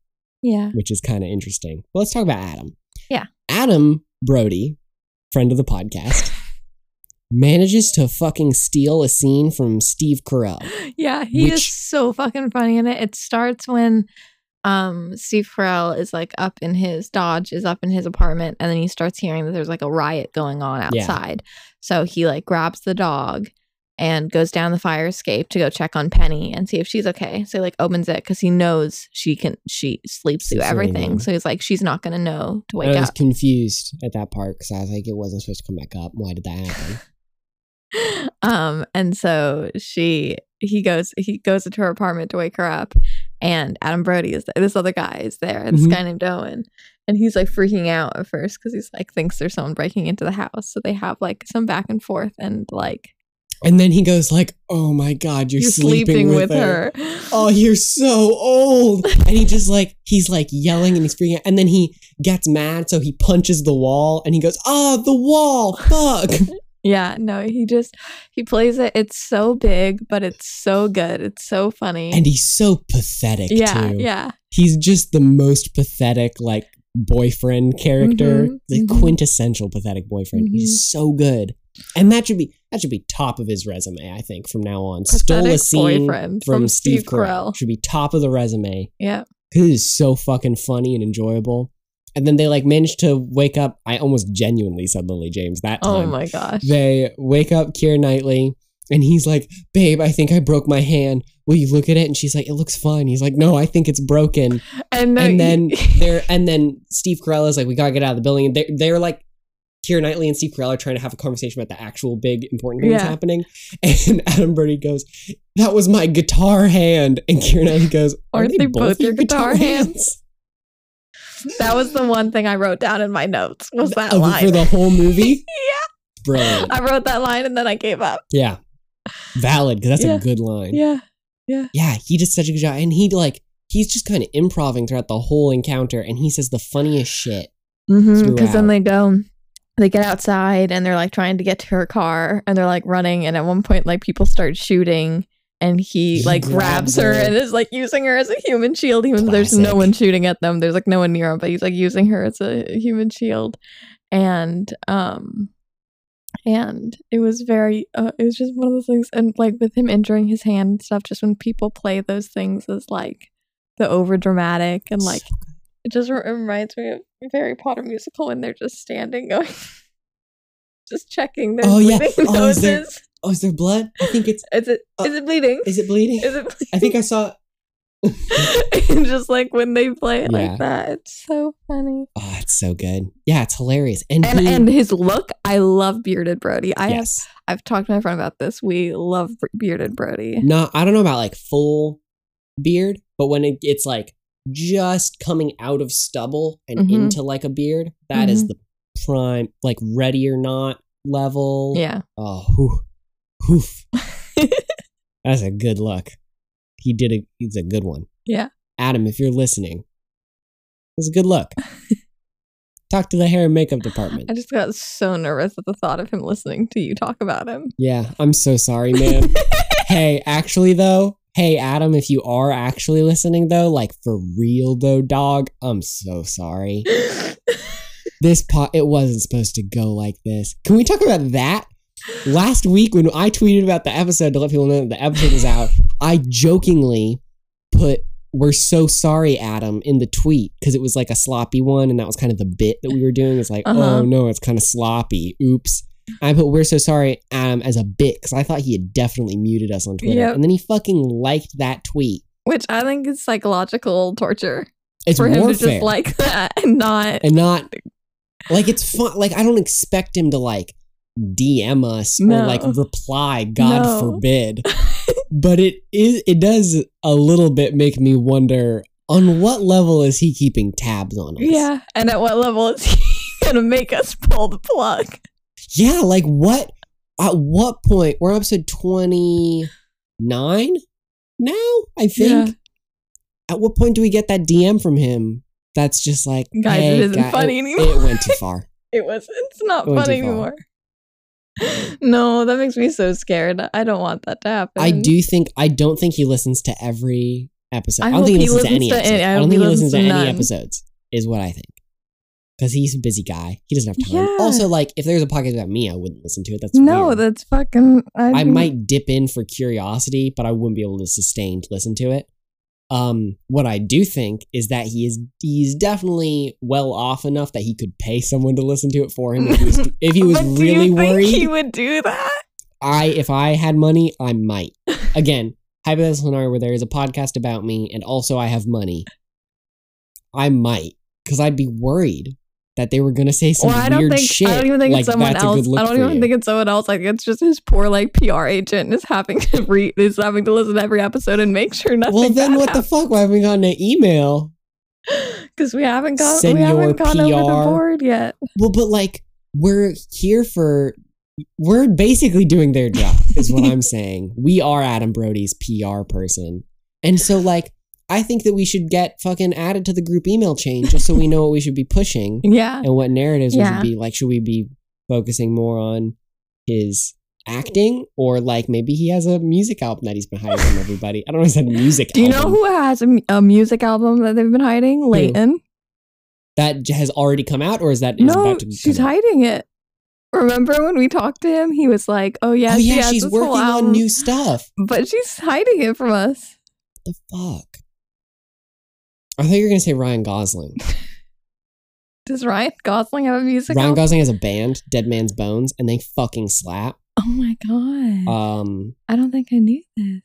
Yeah. which is kind of interesting. But let's talk about Adam. Yeah. Adam Brody, friend of the podcast, manages to fucking steal a scene from Steve Carell. *gasps* Yeah. He is so fucking funny in it. It starts when um Steve Carell is like up in his Dodge is up in his apartment and then he starts hearing that there's like a riot going on Yeah. outside. So he like grabs the dog and goes down the fire escape to go check on Penny and see if she's okay. So he like opens it because he knows she can she sleeps through everything. So he's like she's not gonna know to wake up. I was up. confused at that part because I was like, it wasn't supposed to come back up. Why did that happen? *laughs* um and so she he goes he goes into her apartment to wake her up and adam brody is there this other guy is there this Mhm. guy named owen and he's like freaking out at first because he's like thinks there's someone breaking into the house so they have like some back and forth and like And then he goes like, "Oh my god, you're, you're, sleeping, with, her. Oh, you're so old." *laughs* and he just like he's like yelling and he's freaking out. And then he gets mad, so he punches the wall and he goes, "Oh, the wall, fuck." *laughs* yeah no he just he plays it it's so big but it's so good it's so funny and he's so pathetic yeah too. yeah He's just the most pathetic like boyfriend character, Mhm, the mhm. quintessential pathetic boyfriend. He's so good. And that should be that should be top of his resume, I think, from now on. Stole a Pathetic scene boyfriend from, from Steve, Carell. Carell. Should be top of the resume. yeah It is so fucking funny and enjoyable. And then they like managed to wake up. I almost genuinely said Lily James that oh time. oh my gosh They wake up Keira Knightley, and he's like, "Babe, I think I broke my hand. Will you look at it?" And she's like, "It looks fine." He's like, "No, I think it's broken." and, no, and then he- *laughs* they're and then Steve Carell is like, "We gotta get out of the building." And they're, they're like. Keira Knightley and Steve Carell are trying to have a conversation about the actual big important things Yeah. happening. *laughs* And Adam Brody goes, That was my guitar hand. And Keira Knightley goes, Are Aren't they, both, both your guitar, guitar hands? That was the one thing I wrote down in my notes. Was that line? For the whole movie? *laughs* yeah, Brilliant. I wrote that line and then I gave up. Yeah. Valid, because that's Yeah. a good line. Yeah, yeah, yeah. he did such a good job. And he like he's just kind of improving throughout the whole encounter and he says the funniest shit. because Mm-hmm, then they go, they get outside and they're like trying to get to her car and they're like running and at one point like people start shooting and he like grabs grabs her her. and is like using her as a human shield even though there's no one shooting at them. There's like no one near him, but he's like using her as a human shield, and um. And it was very, uh, it was just one of those things. And like with him injuring his hand and stuff, just when people play those things as like the over dramatic and like So it just re- reminds me of Harry Potter musical when they're just standing *laughs* going, just checking their Oh, yeah. Oh, noses. Oh, is there blood? I think it's Is it uh, is it bleeding? is it bleeding? Is it bleeding? *laughs* I think I saw And *laughs* just like when they play it Yeah. like that, it's so funny. Oh, it's so good. Yeah, it's hilarious. And, And he- and his look, I love bearded Brody. I have yes. I've talked to my friend about this. We love bearded Brody. No, I don't know about like full beard, but when it, it's like just coming out of stubble and Mhm. into like a beard, that is Mhm. the prime, like ready or not level. Yeah. Oh, whew, whew. *laughs* That's a good look. He did a. He's a good one. Yeah. Adam, if you're listening, it's a good look. *laughs* Talk to the hair and makeup department. I just got so nervous at the thought of him listening to you talk about him. Yeah, I'm so sorry, man. *laughs* hey, actually though, hey Adam, if you are actually listening though, like for real though, dog, I'm so sorry. This pot it wasn't supposed to go like this. Can we talk about that? Last week when I tweeted about the episode to let people know that the episode was out, I jokingly put we're so sorry, Adam, in the tweet because it was like a sloppy one, and that was kind of the bit that we were doing. It's like, Uh-huh. oh no, it's kind of sloppy. Oops. I put we're so sorry, Adam, as a bit because I thought he had definitely muted us on Twitter, Yep. and then he fucking liked that tweet. Which I think is psychological torture It's for him warfare, to just like *laughs* that and not. and not like it's fun. Like I don't expect him to like DM us No. or like reply. God No. forbid. *laughs* but it is. It does a little bit make me wonder on what level is he keeping tabs on us. Yeah. And at what level is he *laughs* to make us pull the plug? Yeah, like what? At what point? We're episode twenty nine now. I think. Yeah. At what point do we get that DM from him? That's just like, Guys, it hey, isn't guy- funny it- anymore. It went too far. *laughs* It was. It's not It funny anymore. *laughs* No, that makes me so scared. I don't want that to happen. I do think I don't think he listens to every episode. I, I don't think he he listens to any to I I don't think he listens listens to any episodes. Is what I think. Because he's a busy guy. He doesn't have time. Yeah. Also, like if there's a podcast about me, I wouldn't listen to it. That's No, weird. that's fucking. I mean- might dip in for curiosity, but I wouldn't be able to sustain to listen to it. Um, what I do think is that he is he's definitely well off enough that he could pay someone to listen to it for him if he was, *laughs* if he was really worried. he would do that? I if I had money, I might. *laughs* Again, hypothetical scenario where there is a podcast about me and also I have money. I might because I'd be worried that they were gonna say some Well, I don't weird think shit. I don't even think like, it's someone else. I don't even you. think it's someone else. Like it's just his poor like PR agent is having to read is having to listen to every episode and make sure nothing. well, then what the fuck? Why haven't we gotten an email? Because we haven't got we Senor haven't gone over the PR. board yet. Well, but like we're here for we're basically doing their job, is what I'm *laughs* saying. We are Adam Brody's PR person. And so like I think that we should get fucking added to the group email chain just so we know what we should be pushing *laughs* Yeah. and what narratives we should be like. Should we be focusing more on his acting or like maybe he has a music album that he's been hiding from everybody? I don't know if it's a music Do you know who has a, a music album that they've been hiding? Leighton. that has already come out or is that is No, about to she's come out? hiding it. Remember when we talked to him? He was like, "Oh, oh yeah, oh she yeah, has she's working on new stuff. but she's hiding it from us." the fuck? I thought you were gonna say Ryan Gosling. *laughs* Does Ryan Gosling have a music Ryan? Gosling has a band, Dead Man's Bones, and they fucking slap. oh my god! Um, I don't think I knew this.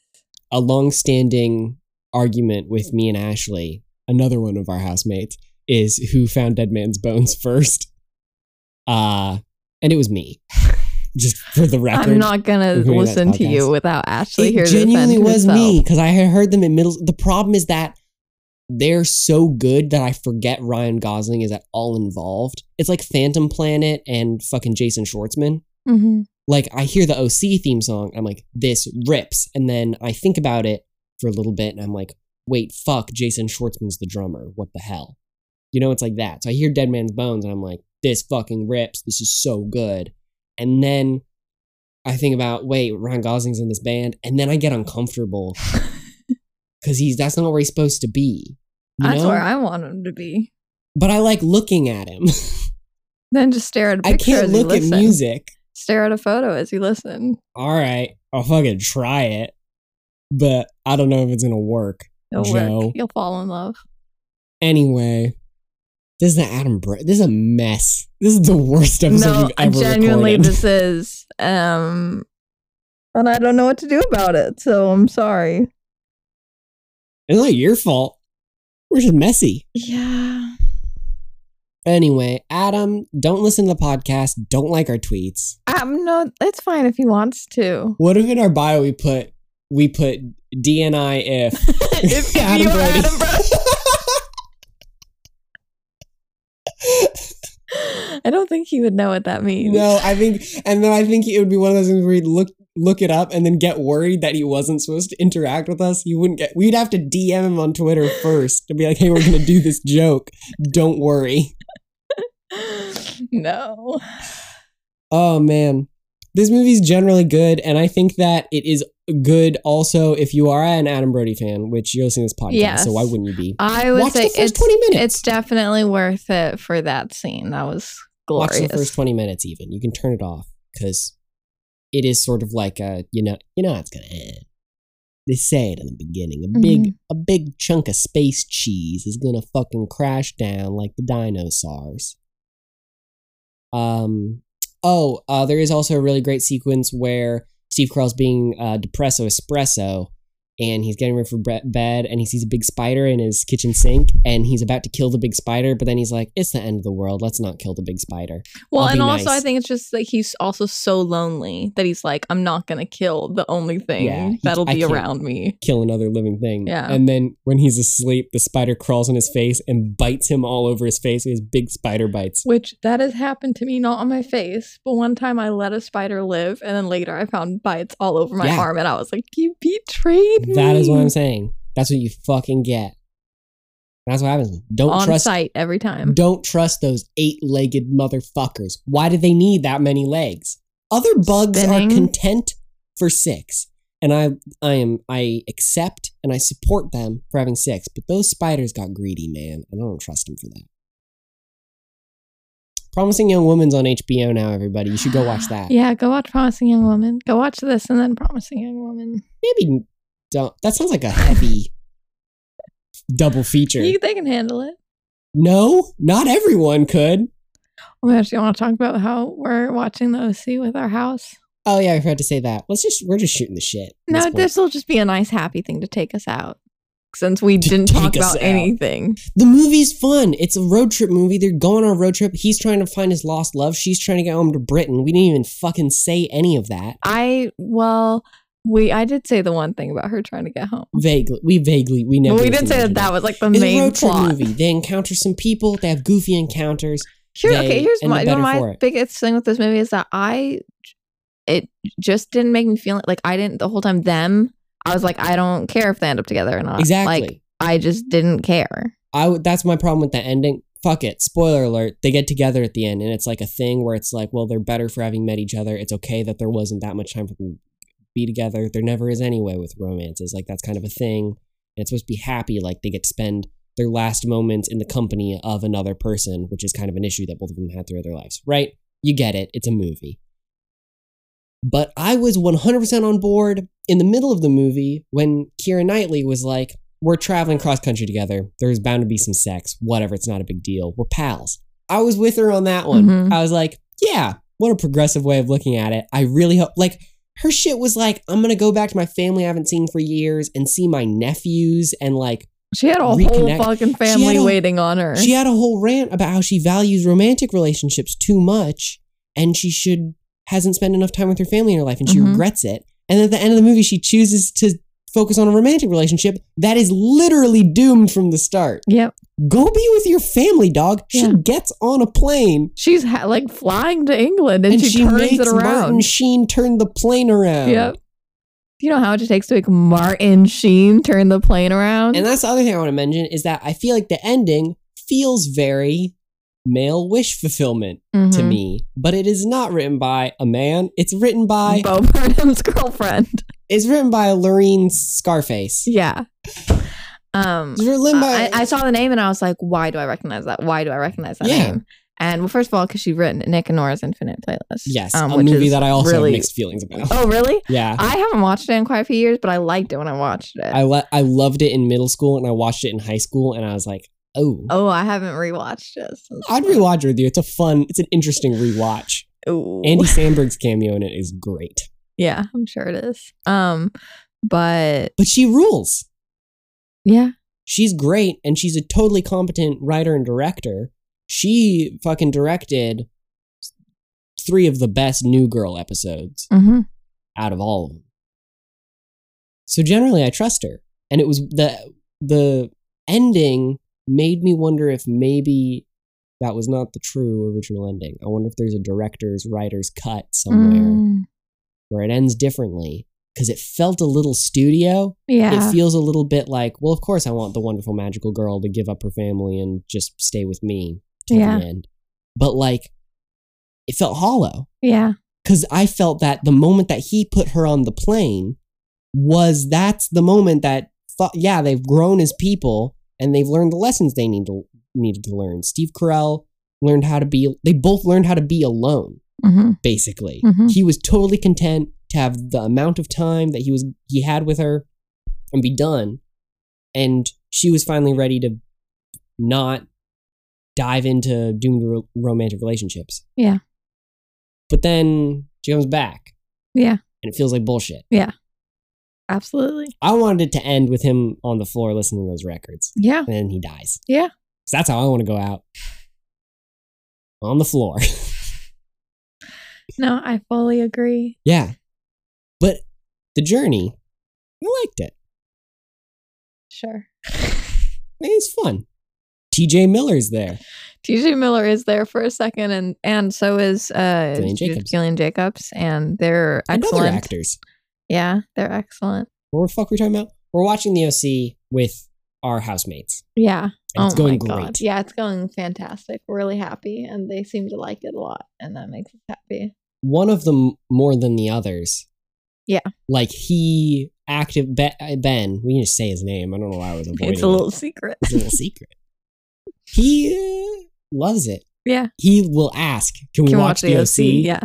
a long-standing argument with me and Ashley, another one of our housemates, is who found Dead Man's Bones *laughs* first. Uh, and it was me. *laughs* Just for the record, I'm not gonna We're doing that listen to you without Ashley here it to genuinely was herself. me because I had heard them in middle. The problem is that they're so good that I forget Ryan Gosling is at all involved. It's like Phantom Planet and fucking Jason Schwartzman. Mhm. Like I hear the OC theme song, I'm like, this rips, and then I think about it for a little bit, and I'm like, wait, fuck, Jason Schwartzman's the drummer. What the hell? You know, it's like that. So I hear Dead Man's Bones, and I'm like, this fucking rips. This is so good. And then I think about, wait, Ryan Gosling's in this band, and then I get uncomfortable *laughs* because he's that's not where he's supposed to be. You That's know? where I want him to be. but I like looking at him. *laughs* Then just stare at a I picture can't as you look at listen. music. Stare at a photo as you listen. All right, I'll fucking try it, but I don't know if it's gonna work. It'll Joe. work. You'll fall in love. Anyway, this is the Adam. Bro- this is a mess. This is the worst episode no, we've ever genuinely, recorded. this is. Um, and I don't know what to do about it. So I'm sorry. It's not your fault. We're just messy. Yeah. Anyway, Adam, don't listen to the podcast. Don't like our tweets. Um, no, it's fine if he wants to. What if in our bio we put we put DNI if *laughs* if, if *laughs* Adam you were Brody. Adam Brody. *laughs* I don't think he would know what that means. no, I think, and then I think it would be one of those things where he'd look look it up and then get worried that he wasn't supposed to interact with us. You wouldn't get. We'd have to DM him on Twitter *laughs* first to be like, "Hey, we're gonna do this joke. Don't worry." no. Oh man. This movie's generally good, and I think that it is good also if you are an Adam Brody fan, which you're listening to this podcast, Yes. so why wouldn't you be? I would Watch say it's 20 minutes. it's definitely worth it for that scene. That was glorious. Watch the first 20 minutes even. You can turn it off because it is sort of like a, you know, you know how it's to end. They say it in the beginning. A big Mm-hmm. a big chunk of space cheese is to fucking crash down like the dinosaurs. Um oh, uh there is also a really great sequence where Steve Carell's being uh depresso espresso and he's getting ready for bed and he sees a big spider in his kitchen sink and he's about to kill the big spider but then he's like it's the end of the world let's not kill the big spider well, I'll and also I think it's just like he's also so lonely that he's like, I'm not gonna kill the only thing Yeah, he- that'll be around me. kill another living thing Yeah. and then when he's asleep the spider crawls on his face and bites him all over his face has big spider bites Which that has happened to me, not on my face, but one time I let a spider live, and then later I found bites all over my Yeah. arm, and I was like, "You betrayed me." That is what i'm saying that's what you fucking get that's what happens don't on trust site every time. Don't trust those eight-legged motherfuckers. Why do they need that many legs? Other bugs Spinning. are content for six. And I I am I accept and I support them for having six, but those spiders got greedy, man. and I don't trust them for that. Promising Young Woman's on HBO now, everybody. You should go watch *sighs* that. Yeah, go watch Promising Young Woman. Go watch this and then Promising Young Woman. Maybe don't that sounds like a heavy double feature. You, they can handle it. no, not everyone could. Oh my gosh, you want to talk about how we're watching the OC with our house? Oh yeah, I forgot to say that. Let's just we're just shooting the shit. No, this will just be a nice, happy thing to take us out. Since we *laughs* didn't talk about out. anything. The movie's fun. It's a road trip movie. They're going on a road trip. He's trying to find his lost love. She's trying to get home to Britain. We didn't even fucking say any of that. I, well, we, I did say the one thing about her trying to get home. Vaguely, we vaguely, we never. But we didn't say that that was like the It's a main road trip plot. movie. They encounter some people. They have goofy encounters. Here, They- okay, here's my, my biggest thing with this movie is that I, it just didn't make me feel like I didn't, the whole time, them, I was like, I don't care if they end up together or not. Exactly. Like, I just didn't care. I would. That's my problem with the ending. Fuck it. Spoiler alert. They get together at the end, and it's like a thing where it's like, well, they're better for having met each other. It's okay that there wasn't that much time for them be together. There never is anyway with romances. Like that's kind of a thing. And it's supposed to be happy. Like they get to spend their last moments in the company of another person, which is kind of an issue that both of them had throughout their lives. Right? You get it. It's a movie. But I was 100% on board in the middle of the movie when Keira Knightley was like, we're traveling cross country together. There's bound to be some sex. Whatever, it's not a big deal. We're pals. I was with her on that one. Mhm. I was like, yeah, what a progressive way of looking at it. I really hope, like, her shit was like, I'm gonna go back to my family I haven't seen for years and see my nephews and like She had a Reconnect. whole fucking family a- waiting on her. she had a whole rant about how she values romantic relationships too much and she should hasn't spent enough time with her family in her life and she Mhm. regrets it. And at the end of the movie she chooses to focus on a romantic relationship that is literally doomed from the start. yep. Go be with your family, dog. She Yeah. gets on a plane She's ha- like flying to England and, and, she, she, turns makes it around. Martin Sheen turn the plane around. Yep. You know how much it takes to make Martin Sheen turn the plane around? And that's the other thing I want to mention is that I feel like the ending feels very male wish fulfillment to Mhm. me, but it is not written by a man. It's written by Bo Burnham's *laughs* girlfriend. it's written by Lorene Scafaria. Yeah. Um, written by I, I saw the name and I was like, why do I recognize that? Why do I recognize that Yeah. name? And well, first of all, because she written Nick and Nora's Infinite Playlist. yes, um, a movie that I also really- have mixed feelings about. Oh, really? Yeah. I haven't watched it in quite a few years, but I liked it when I watched it. I le- I loved it in middle school and I watched it in high school and I was like, oh, oh, I haven't rewatched it. I'd rewatch it with you. It's a fun, it's an interesting rewatch. Ooh. Andy Samberg's cameo in it is great, *laughs* Yeah, I'm sure it is. Um, but but she rules. Yeah, she's great and she's a totally competent writer and director. She fucking directed three of the best New Girl episodes hmm out of all of them. So generally I trust her. And it was the the ending made me wonder if maybe that was not the true original ending. I wonder if there's a director's writer's cut somewhere Mm, where it ends differently because it felt a little studio yeah, it feels a little bit like, well, of course, I want the wonderful magical girl to give up her family and just stay with me to Yeah. the end. But like, it felt hollow yeah, because I felt that the moment that he put her on the plane was that's the moment that thought, yeah, they've grown as people and they've learned the lessons they need to needed to learn. Steve Carell learned how to be. They both learned how to be alone hmm basically. Mhm. He was totally content to have the amount of time that he was he had with her and be done. And she was finally ready to not dive into doomed ro- romantic relationships. Yeah. But then she comes back yeah, and it feels like bullshit. Yeah. Absolutely, I wanted it to end with him on the floor listening to those records. yeah, And then he dies. Yeah. that's how I want to go out. On the floor. *sighs* no, I fully agree. yeah. But the journey, I liked it. Sure. It's fun. TJ Miller's there. TJ Miller is there for a second, and and so is uh Gillian Jacobs. Gillian Jacobs, and they're excellent. actors. Yeah, they're excellent. What the fuck are we talking about? We're watching the OC with our housemates. Yeah. And it's oh going my great. God. Yeah, it's going fantastic. We're really happy, and they seem to like it a lot, and that makes us happy. One of them more than the others. Yeah. Like he active Be- Ben. We can just say his name. I don't know why I was avoiding *laughs* It's a it. little secret. It's a little secret. He uh, loves it. Yeah. He will ask, "Can we Can watch, the OC?" Yeah.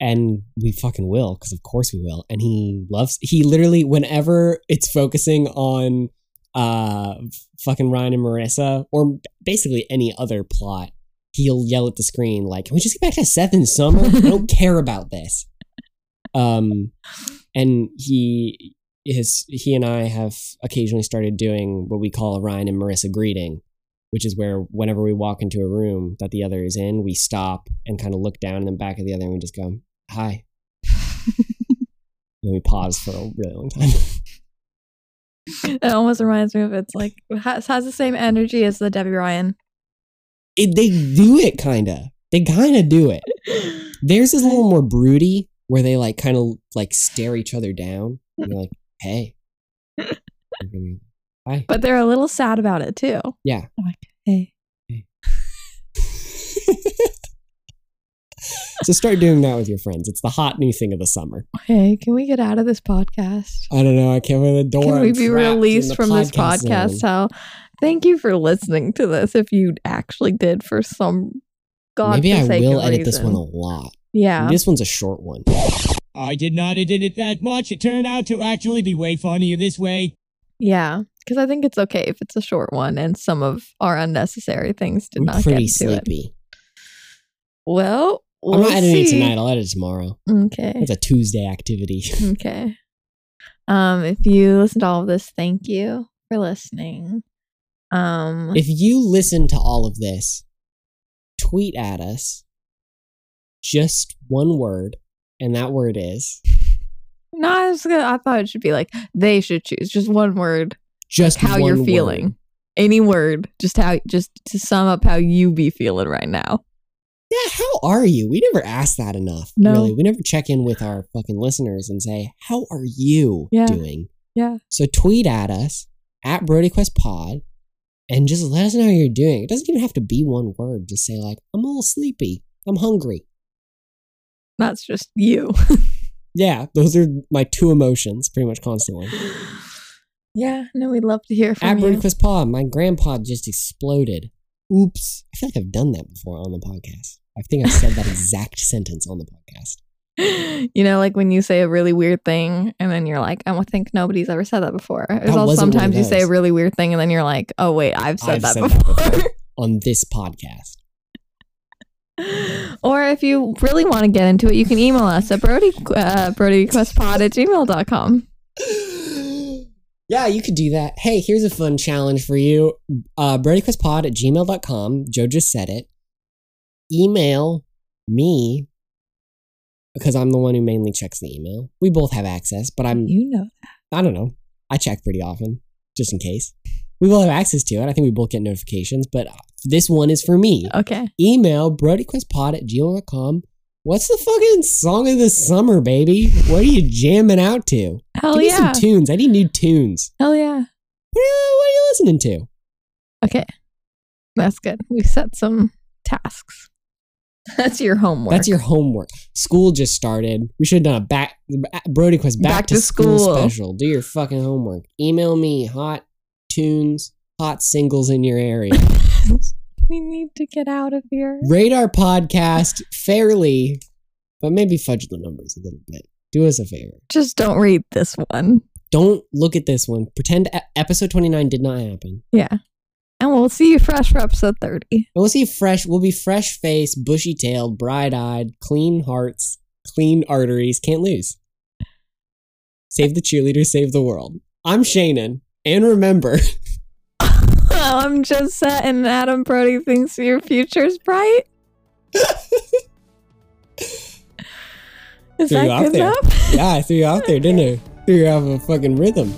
and we fucking will because of course we will and he loves he literally whenever it's focusing on uh fucking Ryan and Marissa, or basically any other plot, he'll yell at the screen like, "Can we just get back to Seth and Summer? I don't *laughs* care about this." Um, and he his he and I have occasionally started doing what we call a Ryan and Marissa greeting, which is where whenever we walk into a room that the other is in, we stop and kind of look down in the back of the other and we just go, "Hi." and we pause for a really long time. *laughs* It almost reminds me of it's like has, has the same energy as the Debbie Ryan. it, they do it kind of. They kind of do it. *laughs* Theirs is a little more broody, where they like kind of like stare each other down. *laughs* And they're like, "Hey, *laughs* hi." But they're a little sad about it too. Yeah. I'm like, hey. *laughs* So start doing that with your friends. It's the hot new thing of the summer. Hey, can we get out of this podcast? I don't know. I can't open the door. Can we I'm be released the from this podcast podcast? zone. How thank you for listening to this if you actually did for some god Maybe I will edit this one a lot. Yeah. This one's a short one. I did not edit it that much. It turned out to actually be way funnier this way. Yeah. Because I think it's okay if it's a short one and some of our unnecessary things did I'm not pretty get to it. sleepy. Well, I'm not editing it see. tonight. I'll edit it tomorrow. Okay. It's a Tuesday activity. *laughs* Okay. Um, if you listen to all of this, thank you for listening. Um, if you listen to all of this, tweet at us just one word, and that word is no, I was gonna, I thought it should be like they should choose just one word, just how one you're word. feeling. Any word, just how, just to sum up how you be feeling right now. Yeah, how are you? We never ask that enough. No. Really, we never check in with our fucking listeners and say, "How are you Yeah. doing?" Yeah. So tweet at us at BrodyQuest Pod, and just let us know how you're doing. It doesn't even have to be one word. Just say like, "I'm a little sleepy. I'm hungry." That's just you. *laughs* Yeah, those are my two emotions pretty much constantly. *gasps* yeah. No, we'd love to hear At from you. BrodyQuest Pod, my grandpa just exploded. Oops. I feel like I've done that before on the podcast. I think I've said that *laughs* exact sentence on the podcast. *laughs* you know, like when you say a really weird thing and then you're like, oh, I don't think nobody's ever said that before. There's That also sometimes you say a really weird thing and then you're like, oh, wait, I've said, I've that, said that before. before. On this podcast. Or if you really want to get into it, you can email us at Brody, uh, BrodyQuestPod at gmail.com. *gasps* yeah, you could do that. Hey, here's a fun challenge for you. Uh, BrodyQuestPod at gmail.com. Joe just said it. Email me because I'm the one who mainly checks the email. We both have access, but I'm You know. That. I don't know. I check pretty often, just in case. We both have access to it. I think we both get notifications, but this one is for me. Okay. Email BrodyQuestPod at gmail.com. What's the fucking song of the summer, baby? What are you jamming out to? Hell Give me yeah. some tunes. I need new tunes. Hell yeah. What are, you, what are you listening to? Okay. That's good. We've set some tasks. *laughs* That's your homework. That's your homework. School just started. We should have done a back Brody Quest back, to, school. special. Do your fucking homework. Email me hot tunes, hot singles in your area. *laughs* we need to get out of here. Rate our podcast fairly, but maybe fudge the numbers a little bit. Do us a favor. Just don't read this one. Don't look at this one. Pretend episode 29 did not happen. Yeah. And we'll see you fresh for episode 30. And we'll see fresh, we'll be fresh faced, bushy tailed, bright eyed, clean hearts, clean arteries. Can't lose. Save the cheerleader, save the world. I'm Shannon. And remember, *laughs* I'm just set and Adam Brody thinks your future's bright. Is Threw that you good there. enough? yeah, I threw you out there, didn't I? *laughs* Threw you off a fucking rhythm.